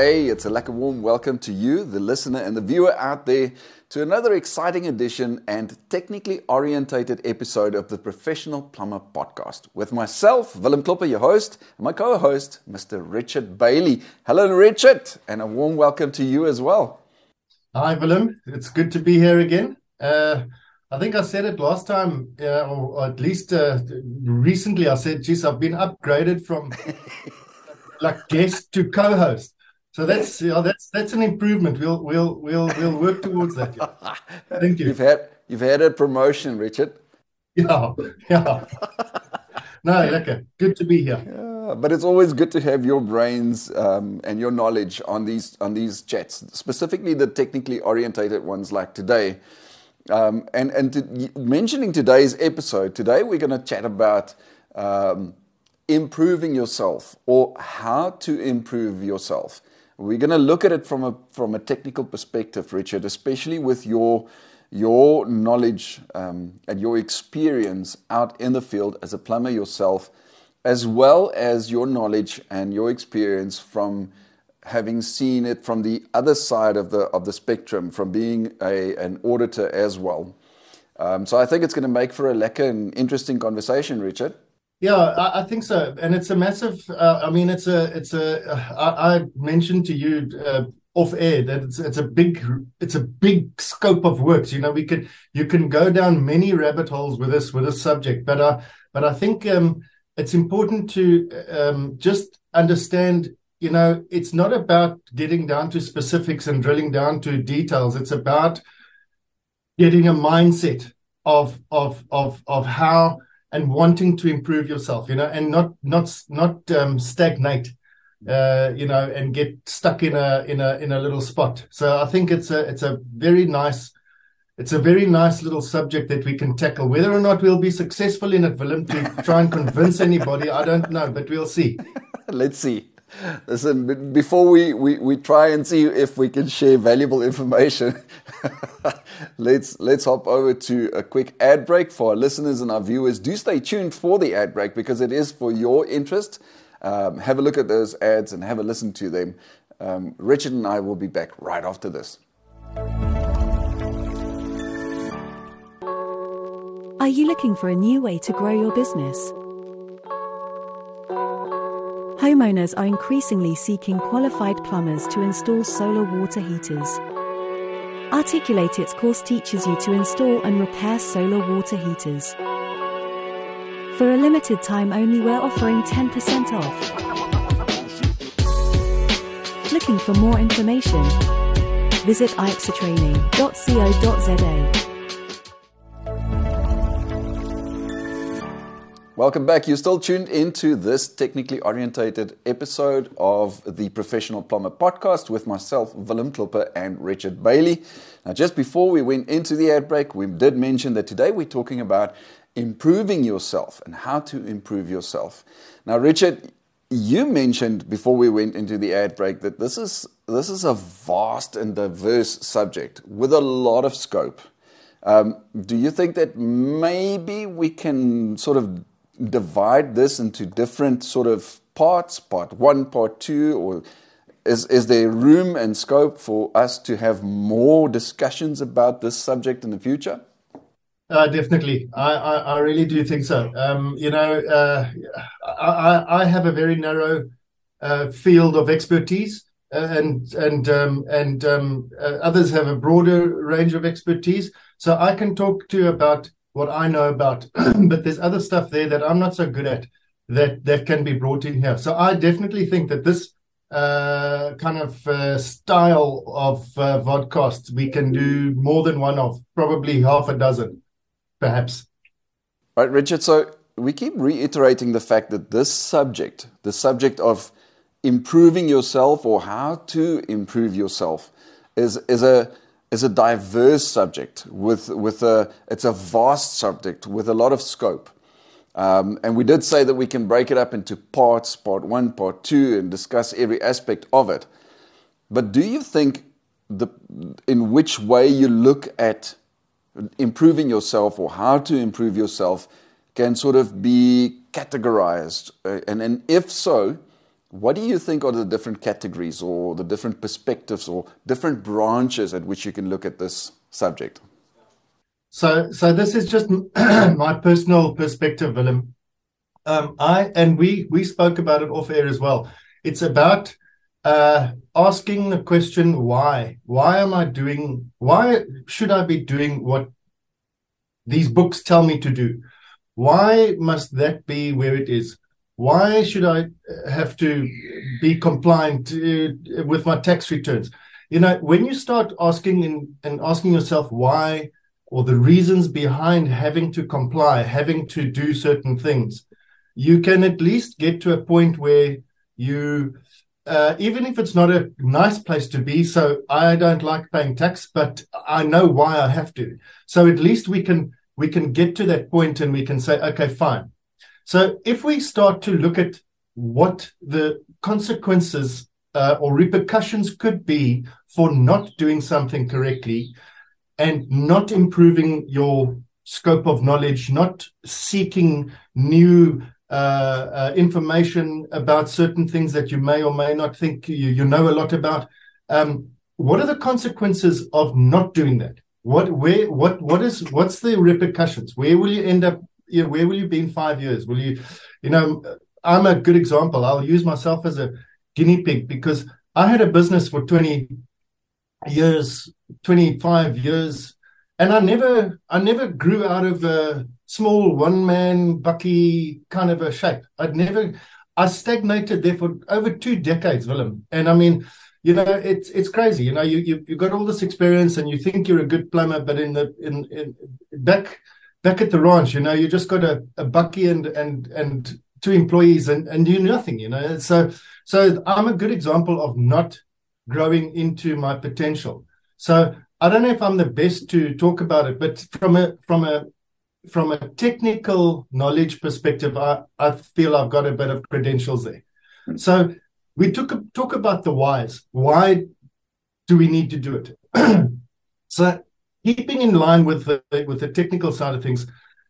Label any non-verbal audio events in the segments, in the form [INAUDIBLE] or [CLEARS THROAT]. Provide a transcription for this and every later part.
Hey, it's a lekker warm welcome to you, the listener and the viewer out there, to another exciting edition and technically orientated episode of the Professional Plumber Podcast with myself, Willem Klopper, your host, and my co host, Mr. Richard Bailey. Hello, Richard, and a warm welcome to you as well. Hi, Willem. It's good to be here again. Uh, I think I said it last time, uh, or at least uh, recently. I said, "Geez, I've been upgraded from [LAUGHS] like guest to co-host." So that's yeah, that's that's an improvement. We'll we'll we'll we'll work towards that. Yeah. [LAUGHS] Thank you. You've had you've had a promotion, Richard. Yeah, yeah. no, lekker. Good to be here. Yeah, but it's always good to have your brains um, and your knowledge on these on these chats, specifically the technically orientated ones like today. Um, and and to, mentioning today's episode, today we're going to chat about um, improving yourself or how to improve yourself. We're going to look at it from a from a technical perspective, Richard, especially with your your knowledge um, and your experience out in the field as a plumber yourself, as well as your knowledge and your experience from having seen it from the other side of the of the spectrum, from being a an auditor as well. Um, so I think it's going to make for a lekker and interesting conversation, Richard. Yeah, I, I, think so, and it's a massive. Uh, I mean, it's a, it's a. Uh, I, I mentioned to you uh, off air that it's, it's a big, it's a big scope of works. You know, we could, you can go down many rabbit holes with this, with this subject, but uh, but I think um, it's important to um, just understand. You know, it's not about getting down to specifics and drilling down to details. It's about getting a mindset of of of of how and wanting to improve yourself, you know, and not not not um, stagnate, uh, you know, and get stuck in a in a in a little spot. So I think it's a it's a very nice it's a very nice little subject that we can tackle. Whether or not we'll be successful in it, Willem, to try and convince anybody, I don't know, but we'll see. [LAUGHS] Let's see. Listen, before we, we, we try and see if we can share valuable information, [LAUGHS] let's let's hop over to a quick ad break for our listeners and our viewers. Do stay tuned for the ad break because it is for your interest. Um, have a look at those ads and have a listen to them. Um, Richard and I will be back right after this. Are you looking for a new way to grow your business? Homeowners are increasingly seeking qualified plumbers to install solar water heaters. Articulate its course teaches you to install and repair solar water heaters. For a limited time only, we're offering 10% off. Looking for more information? Visit ixatraining.co.za. Welcome back. You're still tuned into this technically orientated episode of the Professional Plumber podcast with myself, Willem Klopper, and Richard Bailey. Now, just before we went into the ad break, we did mention that today we're talking about improving yourself and how to improve yourself. Now, Richard, you mentioned before we went into the ad break that this is this is a vast and diverse subject with a lot of scope. Um, do you think that maybe we can sort of divide this into different sort of parts, part one, part two, or is, is there room and scope for us to have more discussions about this subject in the future? Uh, definitely, I, I, I, really do think so. Um, you know, uh, I, I have a very narrow uh, field of expertise, uh, and and um, and um, uh, others have a broader range of expertise. So I can talk to you about what I know about, [CLEARS THROAT] but there's other stuff there that I'm not so good at that that can be brought in here. So I definitely think that this uh, kind of uh, style of uh, vodcast we can do more than one of, probably half a dozen, perhaps. Right, Richard. So we keep reiterating the fact that this subject, the subject of improving yourself or how to improve yourself, is is a is a diverse subject with, with a, it's a vast subject with a lot of scope. Um, and we did say that we can break it up into parts, part one, part two, and discuss every aspect of it. But do you think the, in which way you look at improving yourself or how to improve yourself can sort of be categorized? Uh, and, and if so, what do you think are the different categories or the different perspectives or different branches at which you can look at this subject? So, so this is just [CLEARS THROAT] my personal perspective, Willem. Um, I and we we spoke about it off air as well. It's about uh, asking the question why. Why am I doing? Why should I be doing what these books tell me to do? Why must that be where it is? Why should I have to be compliant uh, with my tax returns? You know, when you start asking and, and asking yourself why or the reasons behind having to comply, having to do certain things, you can at least get to a point where you, uh, even if it's not a nice place to be, so I don't like paying tax, but I know why I have to. So at least we can we can get to that point and we can say, okay, fine. So if we start to look at what the consequences uh, or repercussions could be for not doing something correctly and not improving your scope of knowledge, not seeking new uh, uh, information about certain things that you may or may not think you, you know a lot about. Um, what are the consequences of not doing that? What, where, what, what is, what's the repercussions? Where will you end up? You know, where will you be in five years? Will you, you know, I'm a good example. I'll use myself as a guinea pig because I had a business for 20 years, 25 years, and I never, I never grew out of a small one man bucky kind of a shape. I'd never, I stagnated there for over two decades, Willem. And I mean, you know, it's it's crazy. You know, you you you got all this experience and you think you're a good plumber, but in the in, in back back at the ranch, you know, you just got a, a bucky and and and two employees and and do nothing. You know, so so I'm a good example of not growing into my potential. So I don't know if I'm the best to talk about it, but from a from a from a technical knowledge perspective, I, I feel I've got a bit of credentials there. So we took a, talk about the whys. Why do we need to do it? [CLEARS THROAT] so keeping in line with the with the technical side of things,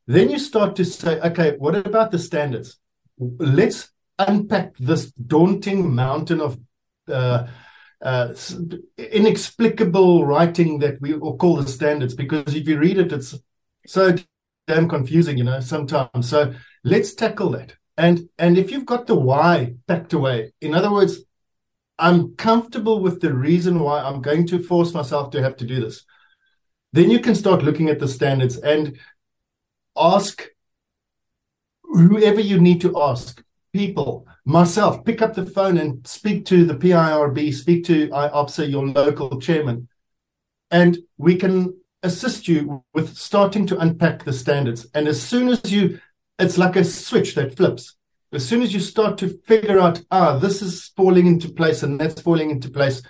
then you start to say, okay, what about the standards? Let's unpack this daunting mountain of uh, uh, inexplicable writing that we call the standards. Because if you read it, it's so damn confusing, you know, sometimes. So let's tackle that. And and if you've got the why packed away, in other words, I'm comfortable with the reason why I'm going to force myself to have to do this. Then you can start looking at the standards and ask whoever you need to ask, people, myself, pick up the phone and speak to the PIRB, speak to IOPSA, your local chairman, and we can assist you with starting to unpack the standards. And as soon as you it's like a switch that flips. As soon as you start to figure out, ah, this is falling into place and that's falling into place,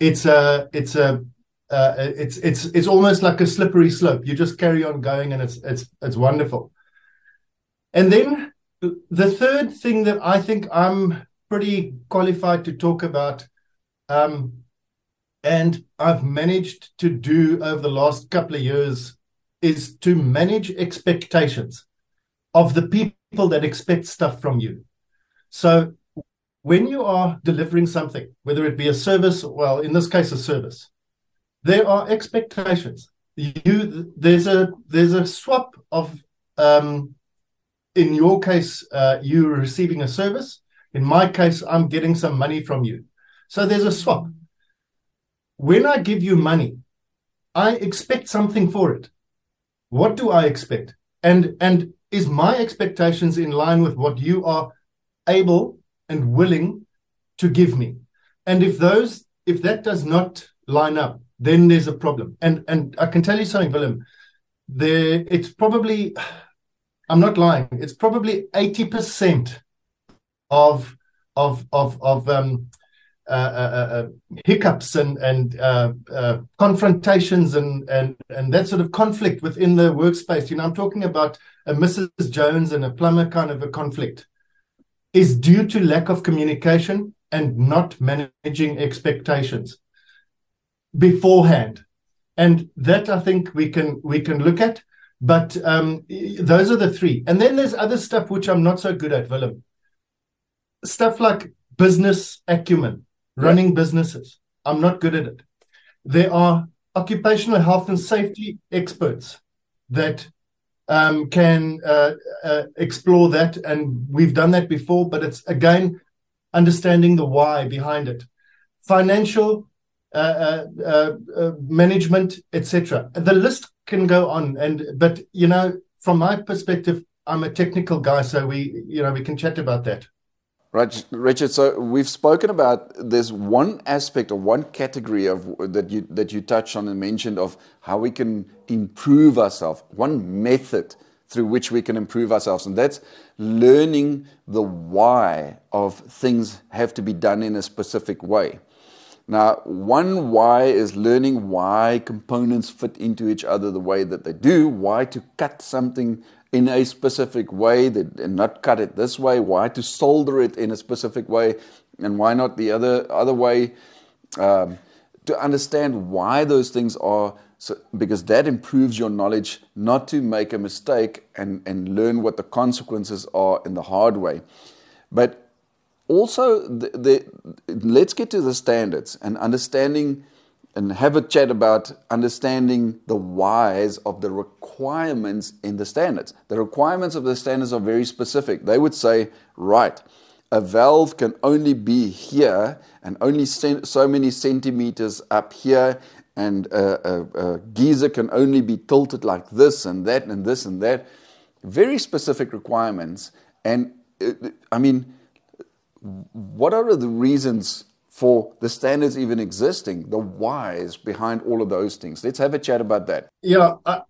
it's a, it's a, uh, it's it's it's almost like a slippery slope. You just carry on going, and it's it's it's wonderful. And then the third thing that I think I'm pretty qualified to talk about, um, and I've managed to do over the last couple of years, is to manage expectations of the people that expect stuff from you. So when you are delivering something, whether it be a service, well, in this case, a service, there are expectations. You there's a there's a swap of um, in your case, uh, you receiving a service. In my case, I'm getting some money from you. So there's a swap. When I give you money, I expect something for it. What do I expect? And and is my expectations in line with what you are able and willing to give me and if those if that does not line up then there's a problem and and i can tell you something willem there it's probably i'm not lying it's probably 80% of of of of um uh, uh, uh, hiccups and and uh, uh, confrontations and and and that sort of conflict within the workspace. You know, I'm talking about a Mrs. Jones and a plumber kind of a conflict, is due to lack of communication and not managing expectations beforehand, and that I think we can we can look at. But um, those are the three, and then there's other stuff which I'm not so good at, Willem. Stuff like business acumen, running businesses. I'm not good at it. There are occupational health and safety experts that um, can uh, uh, explore that, and we've done that before. But it's again understanding the why behind it, financial Uh, uh, uh, management, etc. The list can go on, and but you know, from my perspective, I'm a technical guy, so we you know we can chat about that. Right, Richard. So we've spoken about there's one aspect or one category of that you that you touched on and mentioned of how we can improve ourselves. One method through which we can improve ourselves, and that's learning the why of things have to be done in a specific way. Now, one why is learning why components fit into each other the way that they do, why to cut something in a specific way that, and not cut it this way, why to solder it in a specific way, and why not the other, other way. Um, to understand why those things are, so, because that improves your knowledge not to make a mistake and, and learn what the consequences are in the hard way. But also, the, the, let's get to the standards and understanding and have a chat about understanding the whys of the requirements in the standards. The requirements of the standards are very specific. They would say, right, a valve can only be here and only so many centimeters up here, and a, a, a geyser can only be tilted like this and that and this and that. Very specific requirements. And uh, I mean, what are the reasons for the standards even existing, the whys behind all of those things. Let's have a chat about that. Yeah, I,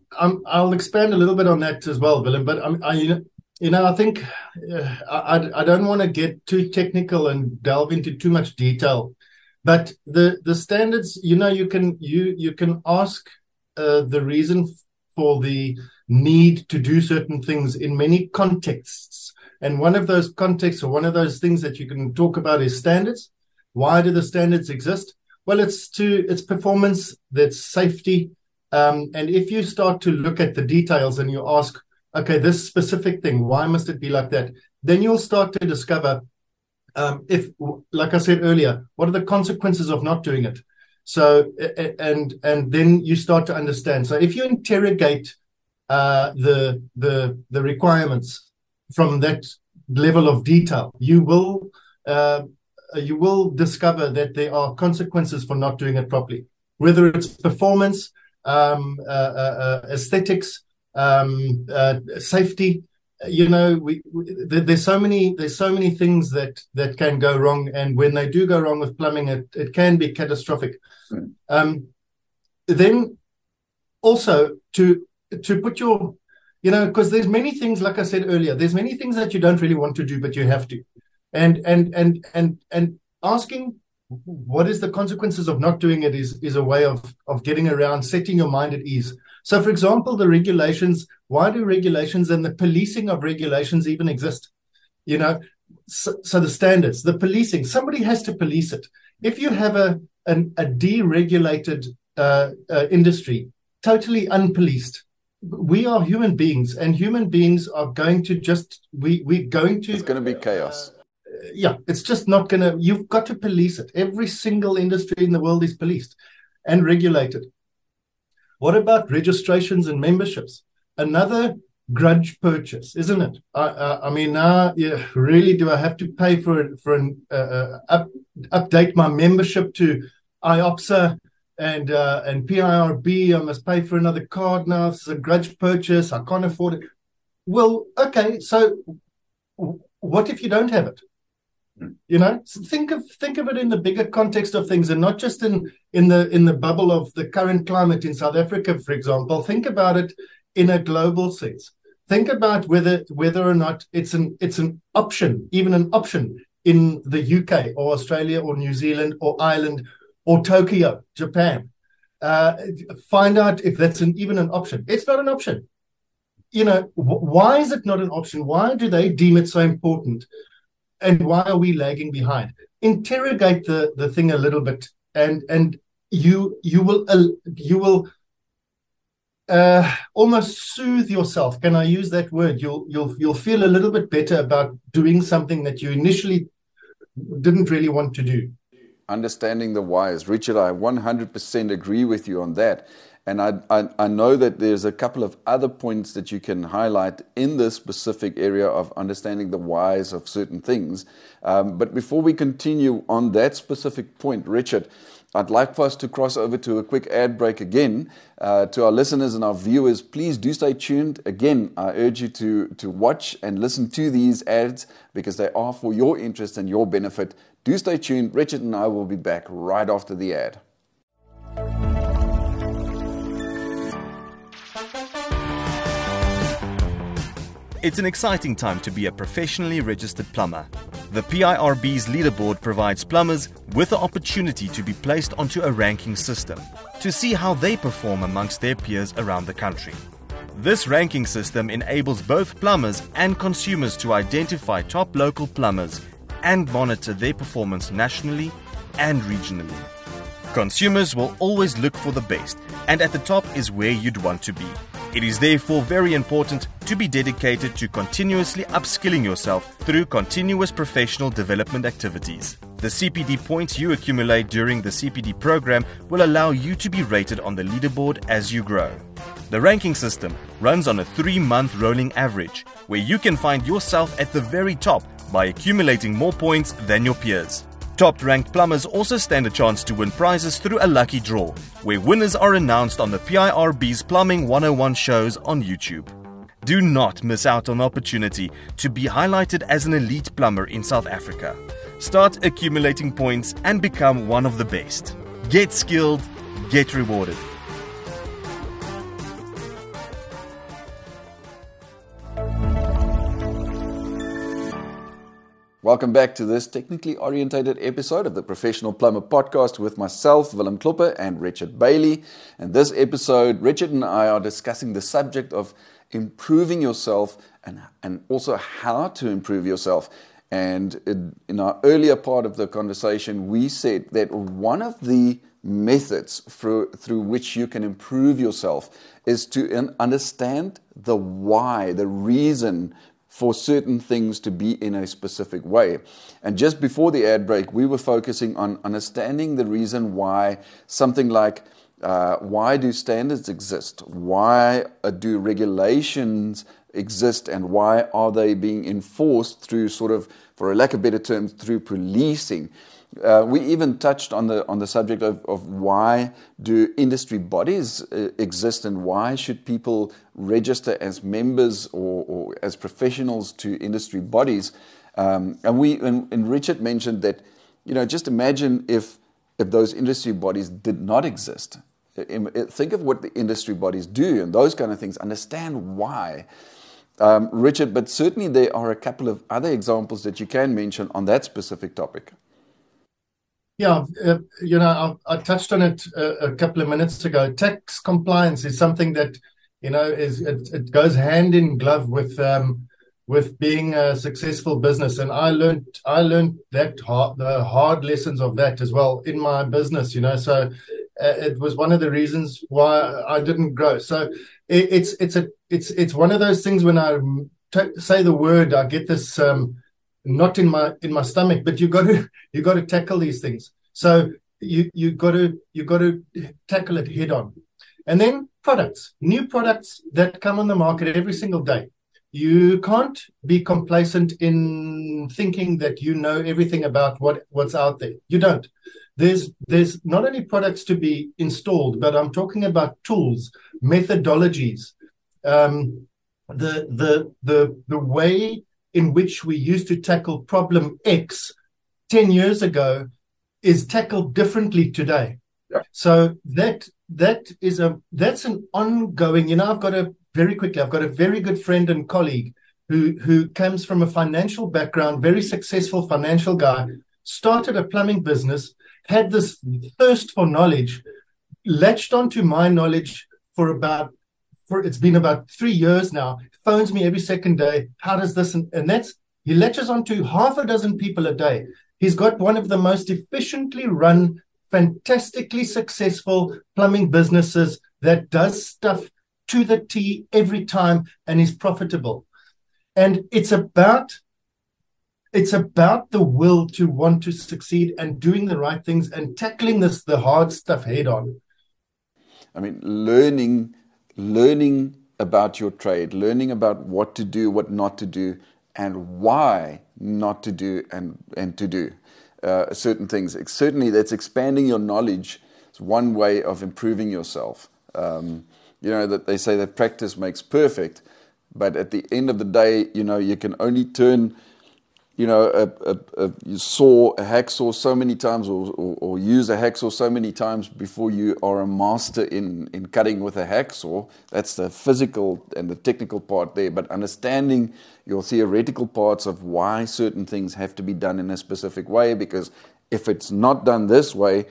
will expand a little bit on that as well, Willem. But I, you know, I think uh, I, I don't want to get too technical and delve into too much detail. But the the standards, you know, you can you you can ask uh, the reason for the need to do certain things in many contexts. And one of those contexts or one of those things that you can talk about is standards why do the standards exist? Well, it's to it's performance, that's safety, um, and if you start to look at the details and you ask, okay, this specific thing, why must it be like that? Then you'll start to discover um, if, like I said earlier, what are the consequences of not doing it? So, and and then you start to understand. So, if you interrogate uh, the the the requirements from that level of detail, you will uh, you will discover that there are consequences for not doing it properly, whether it's performance, um, uh, uh, uh aesthetics, um, uh, safety. You know, we, we, there's so many there's so many things that that can go wrong, and when they do go wrong with plumbing, it it can be catastrophic. Mm. Um, then also to to put your you know because there's many things like i said earlier there's many things that you don't really want to do but you have to. And and and and and asking what is the consequences of not doing it is is a way of of getting around setting your mind at ease. So for example the regulations why do regulations and the policing of regulations even exist? You know so, so the standards the policing somebody has to police it. If you have a an, a deregulated uh, uh, industry totally unpoliced we are human beings and human beings are going to just we we're going to it's going to be chaos uh, yeah, it's just not going to, you've got to police it. Every single industry in the world is policed and regulated. What about registrations and memberships? Another grudge purchase, isn't it? I, I, I mean, now, yeah, really, do I have to pay for it for an uh, uh, up, update my membership to IOPSA and uh, and PIRB? I must pay for another card now. This is a grudge purchase. I can't afford it. Well, okay, so what if you don't have it? you know think of think of it in the bigger context of things and not just in in the in the bubble of the current climate in south africa for example think about it in a global sense think about whether whether or not it's an it's an option even an option in the uk or australia or new zealand or ireland or tokyo japan uh, find out if that's an, even an option it's not an option you know wh- why is it not an option why do they deem it so important and why are we lagging behind? Interrogate the the thing a little bit, and and you you will uh, you will uh, almost soothe yourself. Can I use that word? You'll you'll you'll feel a little bit better about doing something that you initially didn't really want to do. Understanding the whys. Richard, I 100% agree with you on that. And I, I, I, know that there's a couple of other points that you can highlight in this specific area of understanding the whys of certain things. Um, but before we continue on that specific point, Richard, I'd like for us to cross over to a quick ad break again. Uh, to our listeners and our viewers, please do stay tuned. Again, I urge you to, to watch and listen to these ads because they are for your interest and your benefit. Do stay tuned. Richard and I will be back right after the ad. It's an exciting time to be a professionally registered plumber. The PIRB's leaderboard provides plumbers with the opportunity to be placed onto a ranking system to see how they perform amongst their peers around the country. This ranking system enables both plumbers and consumers to identify top local plumbers and monitor their performance nationally and regionally. Consumers will always look for the best, and at the top is where you'd want to be. It is therefore very important to be dedicated to continuously upskilling yourself through continuous professional development activities. The CPD points you accumulate during the CPD program will allow you to be rated on the leaderboard as you grow. The ranking system runs on a three month rolling average, where you can find yourself at the very top by accumulating more points than your peers. Top ranked plumbers also stand a chance to win prizes through a lucky draw, where winners are announced on the PIRB's Plumbing 101 shows on YouTube. Do not miss out on the opportunity to be highlighted as an elite plumber in South Africa. Start accumulating points and become one of the best. Get skilled, get rewarded. Welcome back to this technically orientated episode of the Professional Plumber Podcast with myself, Willem Klopper, and Richard Bailey. And this episode, Richard and I are discussing the subject of improving yourself and, and also how to improve yourself. And in, in our earlier part of the conversation, we said that one of the methods through which you can improve yourself is to understand the why, the reason for certain things to be in a specific way. And just before the ad break, we were focusing on understanding the reason why something like uh, why do standards exist? Why do regulations exist? And why are they being enforced through sort of, for a lack of better terms, through policing? Uh, we even touched on the on the subject of, of why do industry bodies uh, exist and why should people register as members or, or as professionals to industry bodies. Um, and we and, and, Richard mentioned that you know just imagine if if those industry bodies did not exist. Think of what the industry bodies do and those kind of things. Understand why. Um, Richard, but certainly there are a couple of other examples that you can mention on that specific topic. Yeah, uh, you know, I, I, touched on it a, a, couple of minutes ago. Tax compliance is something that you know is it, it goes hand in glove with um, with being a successful business, and I learned I learned that hard, the hard lessons of that as well in my business. You know, so uh, it was one of the reasons why I didn't grow. So it, it's it's a it's it's one of those things when I t- say the word, I get this. Um, not in my in my stomach but you got to [LAUGHS] you got to tackle these things. So you you got to you got to tackle it head on. And then products new products that come on the market every single day. You can't be complacent in thinking that you know everything about what what's out there. You don't. There's there's not only products to be installed but i'm talking about tools methodologies. Um, the the the the way in which we used to tackle problem X 10 years ago is tackled differently today. Yeah. So that that is a that's an ongoing, you know, I've got a very quickly, I've got a very good friend and colleague who who comes from a financial background, very successful financial guy, started a plumbing business, had this thirst for knowledge, latched onto my knowledge for about for it's been about three years now, phones me every second day. How does this? And, and that's, he latches onto half a dozen people a day. He's got one of the most efficiently run, fantastically successful plumbing businesses that does stuff to the T every time and is profitable. And it's about it's about the will to want to succeed and doing the right things and tackling this the hard stuff head on. I mean, learning, learning about your trade, learning about what to do, what not to do, and why not to do and, and to do uh, certain things. Certainly, that's expanding your knowledge. It's one way of improving yourself. Um, you know that they say that practice makes perfect, but at the end of the day, you know you can only turn you know, a, a, a, saw a hacksaw so many times or, or, or, use a hacksaw so many times before you are a master in, in cutting with a hacksaw. That's the physical and the technical part there. But understanding your theoretical parts of why certain things have to be done in a specific way, because if it's not done this way,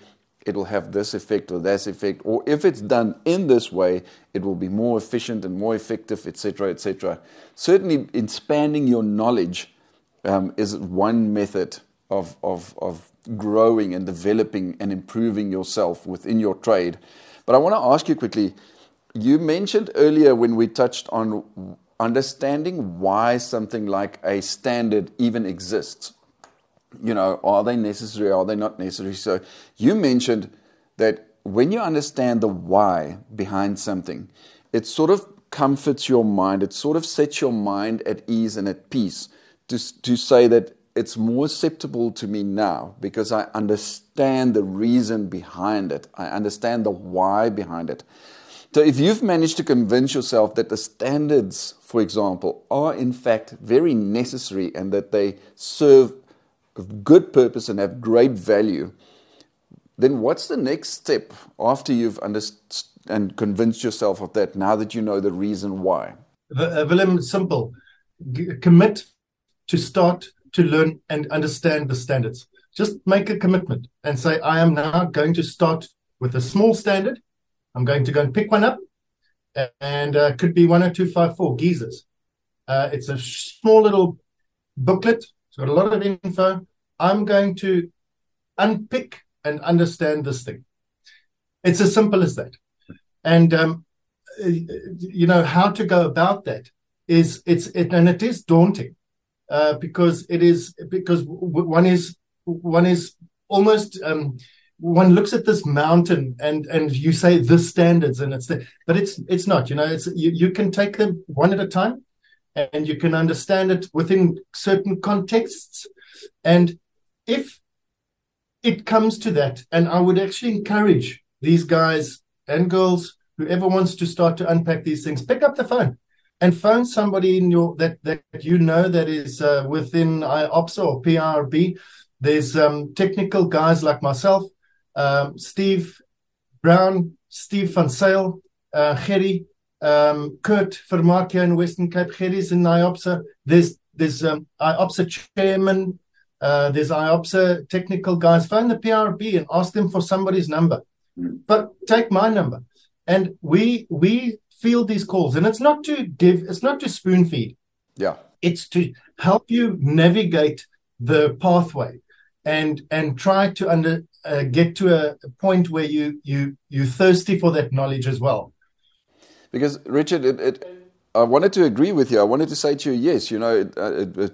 it'll have this effect or that effect. Or if it's done in this way, it will be more efficient and more effective, etc., etc. Certainly, expanding your knowledge um, is one method of, of, of growing and developing and improving yourself within your trade. But I want to ask you quickly you mentioned earlier when we touched on understanding why something like a standard even exists. You know, are they necessary? Are they not necessary? So you mentioned that when you understand the why behind something, it sort of comforts your mind, it sort of sets your mind at ease and at peace to, to say that it's more acceptable to me now because I understand the reason behind it. I understand the why behind it. So, if you've managed to convince yourself that the standards, for example, are in fact very necessary and that they serve a good purpose and have great value, then what's the next step after you've understood and convinced yourself of that now that you know the reason why? Uh, Willem, simple. G- commit to start to learn and understand the standards. Just make a commitment and say, I am now going to start with a small standard. I'm going to go and pick one up, and uh, could be 10254 geysers. Uh, it's a small little booklet. It's got a lot of info. I'm going to unpick and understand this thing. It's as simple as that. And um, you know how to go about that is it's it, and it is daunting uh, because it is because one is one is almost um, one looks at this mountain and and you say the standards and it's the, but it's it's not you know it's you, you can take them one at a time and you can understand it within certain contexts. And if it comes to that and i would actually encourage these guys and girls whoever wants to start to unpack these things pick up the phone and phone somebody in your that that you know that is uh, within IOPSA or PRB. There's um, technical guys like myself, um, Steve Brown, Steve van Sale, uh, Gerry, um, Kurt Vermarkia in Western Cape. Gerry's in IOPSA. There's there's um, IOPSA chairman. Uh, there's IOPSA technical guys. Phone the PRB and ask them for somebody's number. Hmm. But take my number. And we we field these calls. And it's not to give it's not to spoon feed. Yeah. It's to help you navigate the pathway and and try to under uh, get to a, a, point where you you you thirsty for that knowledge as well. Because richard it, it, i wanted to agree with you. I wanted to say to you yes you know it, uh,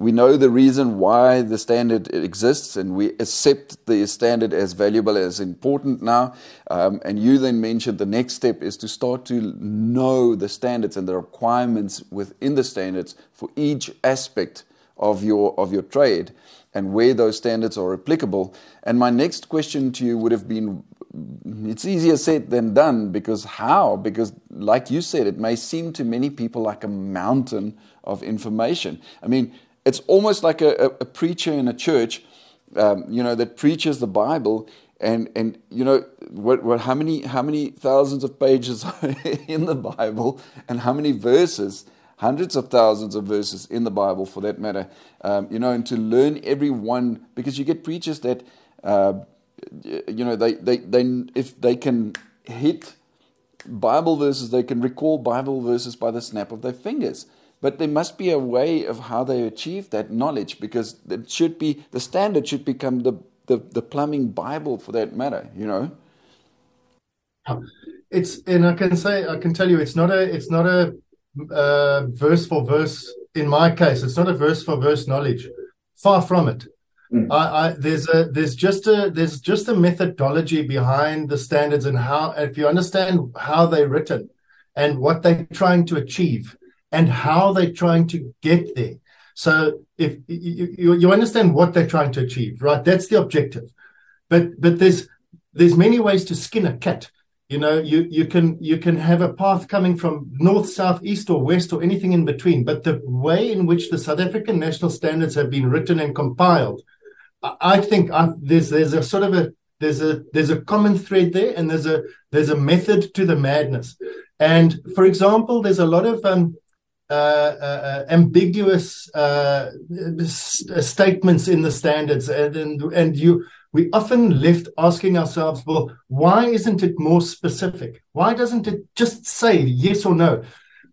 we know the reason why the standard exists and we accept the standard as valuable as important now. Um, and you then mentioned the next step is to start to know the standards and the requirements within the standards for each aspect of your of your trade and where those standards are applicable. And my next question to you would have been it's easier said than done because how? Because like you said it may seem to many people like a mountain of information. I mean it's almost like a, a, preacher in a church, um, you know, that preaches the Bible. And, and you know what, what, how many how many thousands of pages are [LAUGHS] in the Bible and how many verses hundreds of thousands of verses in the Bible for that matter um, you know and to learn every one because you get preachers that uh, you know they, they, they if they can hit Bible verses they can recall Bible verses by the snap of their fingers but there must be a way of how they achieve that knowledge because it should be the standard should become the, the, the plumbing Bible for that matter, you know. It's and I can say I can tell you it's not a it's not a uh, verse for verse in my case it's not a verse for verse knowledge Far from it. Mm. I, I, there's a there's just a there's just a methodology behind the standards and how if you understand how they're written and what they're trying to achieve and how they're trying to get there. So if you, you, understand what they're trying to achieve, right? That's the objective. But but there's there's many ways to skin a cat. You know, you you can you can have a path coming from north, south, east, or west, or anything in between. But the way in which the South African national standards have been written and compiled I think I, there's there's a sort of a there's a there's a common thread there, and there's a there's a method to the madness. And for example, there's a lot of um, ambiguous uh, statements in the standards, and, and and you we often left asking ourselves, well, why isn't it more specific? Why doesn't it just say yes or no?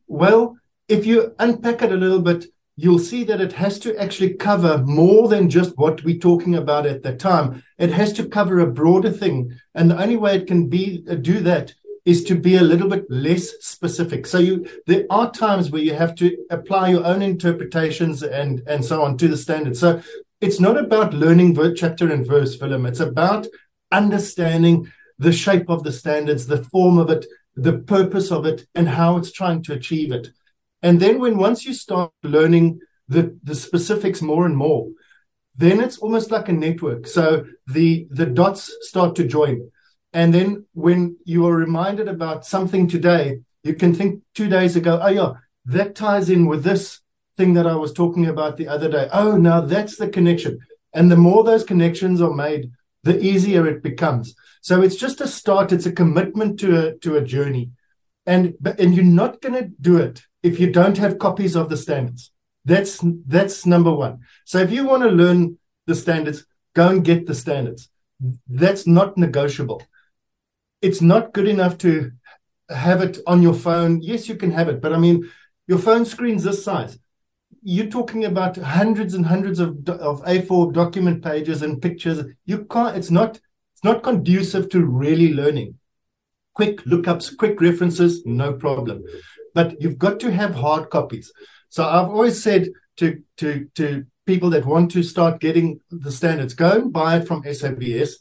Well, if you unpack it a little bit, you'll see that it has to actually cover more than just what we're talking about at the time. It has to cover a broader thing. And the only way it can be uh, do that is to be a little bit less specific. So you there are times where you have to apply your own interpretations and and so on to the standard. So it's not about learning chapter and verse Willem. It's about understanding the shape of the standards, the form of it, the purpose of it, and how it's trying to achieve it. And then when once you start learning the, the specifics more and more, then it's almost like a network. So the the dots start to join. And then when you are reminded about something today, you can think two days ago, oh yeah, that ties in with this thing that I was talking about the other day. Oh, now that's the connection. And the more those connections are made, the easier it becomes. So it's just a start. It's a commitment to a to a journey, and and you're not going to do it if you don't have copies of the standards. That's that's number one. So if you want to learn the standards, go and get the standards. That's not negotiable. It's not good enough to have it on your phone. Yes, you can have it, but I mean, your phone screen's this size. You're talking about hundreds and hundreds of of A4 document pages and pictures. You can't. It's not. It's not conducive to really learning. Quick mm-hmm. lookups, quick references, no problem but you've got to have hard copies. So I've always said to to to people that want to start getting the standards, go and buy it from SABS,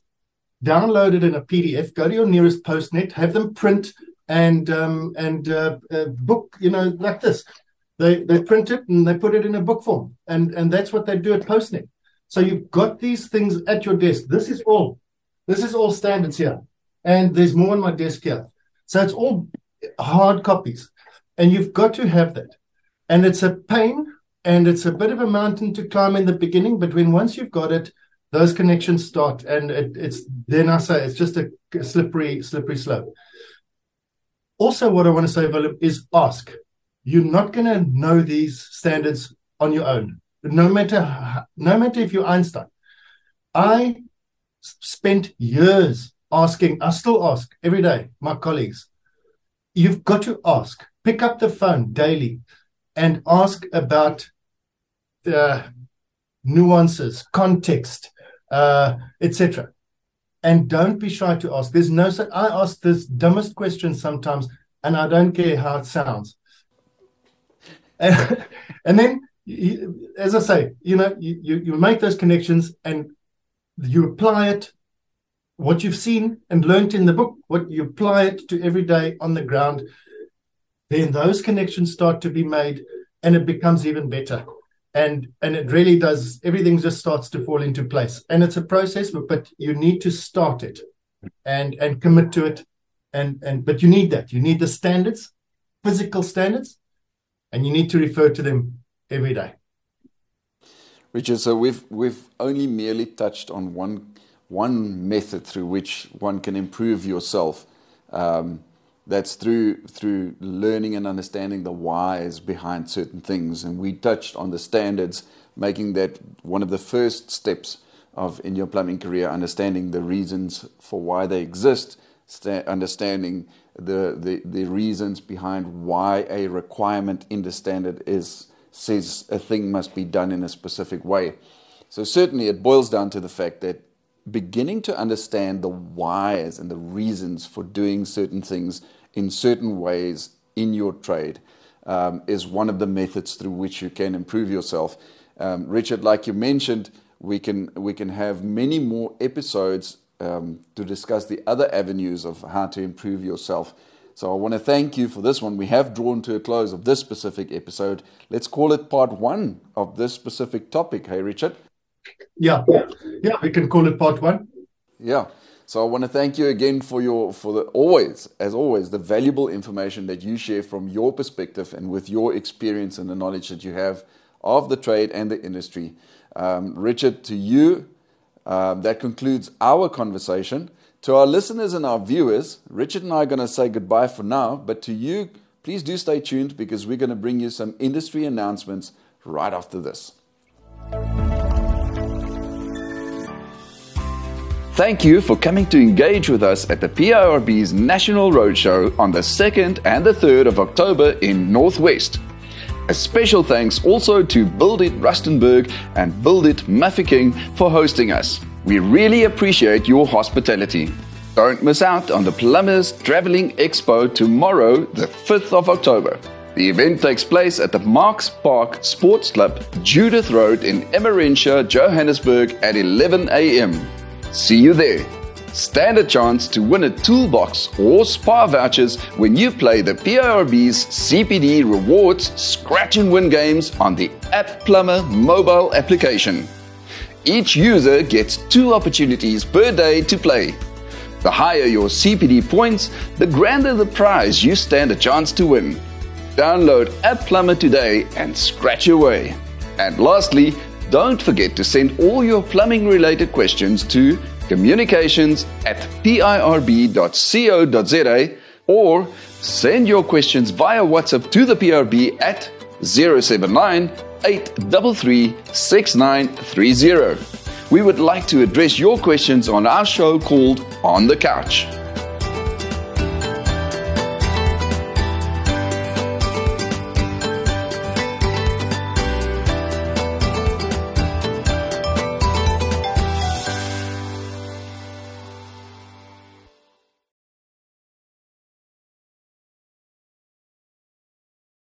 download it in a PDF, go to your nearest postnet, have them print and um, and uh, uh, book, you know, like this. They they print it and they put it in a book form, and and that's what they do at Postnet. So you've got these things at your desk. This is all. This is all standards here, and there's more on my desk here. So it's all hard copies. And you've got to have that. And it's a pain and it's a bit of a mountain to climb in the beginning, but when once you've got it, those connections start. And it, it's then I say it's just a slippery, slippery slope. Also, what I want to say, Willem, is ask. You're not going to know these standards on your own, no matter no matter if you're Einstein. I spent years asking. I still ask every day my colleagues. You've got to ask pick up the phone daily and ask about the nuances, context, uh, etc. And don't be shy to ask. There's no. such. I ask this dumbest question sometimes, and I don't care how it sounds. [LAUGHS] And, and then, as I say, you know, you, you, you make those connections and you apply it what you've seen and learned in the book, what you apply it to every day on the ground, then those connections start to be made and it becomes even better and and it really does everything just starts to fall into place. And it's a process but you need to start it and and commit to it. And and but you need that. You need the standards physical standards and you need to refer to them every day. Richard so we've we've only merely touched on one one method through which one can improve yourself um, that's through through learning and understanding the whys behind certain things. And we touched on the standards making that one of the first steps of in your plumbing career understanding the reasons for why they exist understanding the, the the reasons behind why a requirement in the standard is says a thing must be done in a specific way. So certainly it boils down to the fact that beginning to understand the whys and the reasons for doing certain things in certain ways in your trade um, is one of the methods through which you can improve yourself. Um, Richard, like you mentioned, we can we can have many more episodes um, to discuss the other avenues of how to improve yourself. So I want to thank you for this one. We have drawn to a close of this specific episode. Let's call it part one of this specific topic. Hey, Richard. Yeah, yeah, we can call it part one. Yeah. So I want to thank you again for your for the always as always the valuable information that you share from your perspective and with your experience and the knowledge that you have of the trade and the industry. Um, Richard, to you, um, that concludes our conversation. To our listeners and our viewers, Richard and I are going to say goodbye for now, but to you, please do stay tuned because we're going to bring you some industry announcements right after this. Thank you for coming to engage with us at the PIRB's National Roadshow on the 2nd and the 3rd of October in Northwest. A special thanks also to Build It Rustenburg and Build It Mafeking for hosting us. We really appreciate your hospitality. Don't miss out on the Plumbers Traveling Expo tomorrow, the 5th of October. The event takes place at the Marks Park Sports Club, Judith Road in Emmarentia, Johannesburg at 11 a.m. See you there. Stand a chance to win a toolbox or spa vouchers when you play the PIRB's CPD Rewards Scratch and Win games on the App Plumber mobile application. Each user gets two opportunities per day to play. The higher your CPD points, the grander the prize you stand a chance to win. Download App Plumber today and scratch away. And lastly, don't forget to send all your plumbing related questions to communications at pirb.co.za or send your questions via WhatsApp to the PRB at 079 833 We would like to address your questions on our show called On the Couch.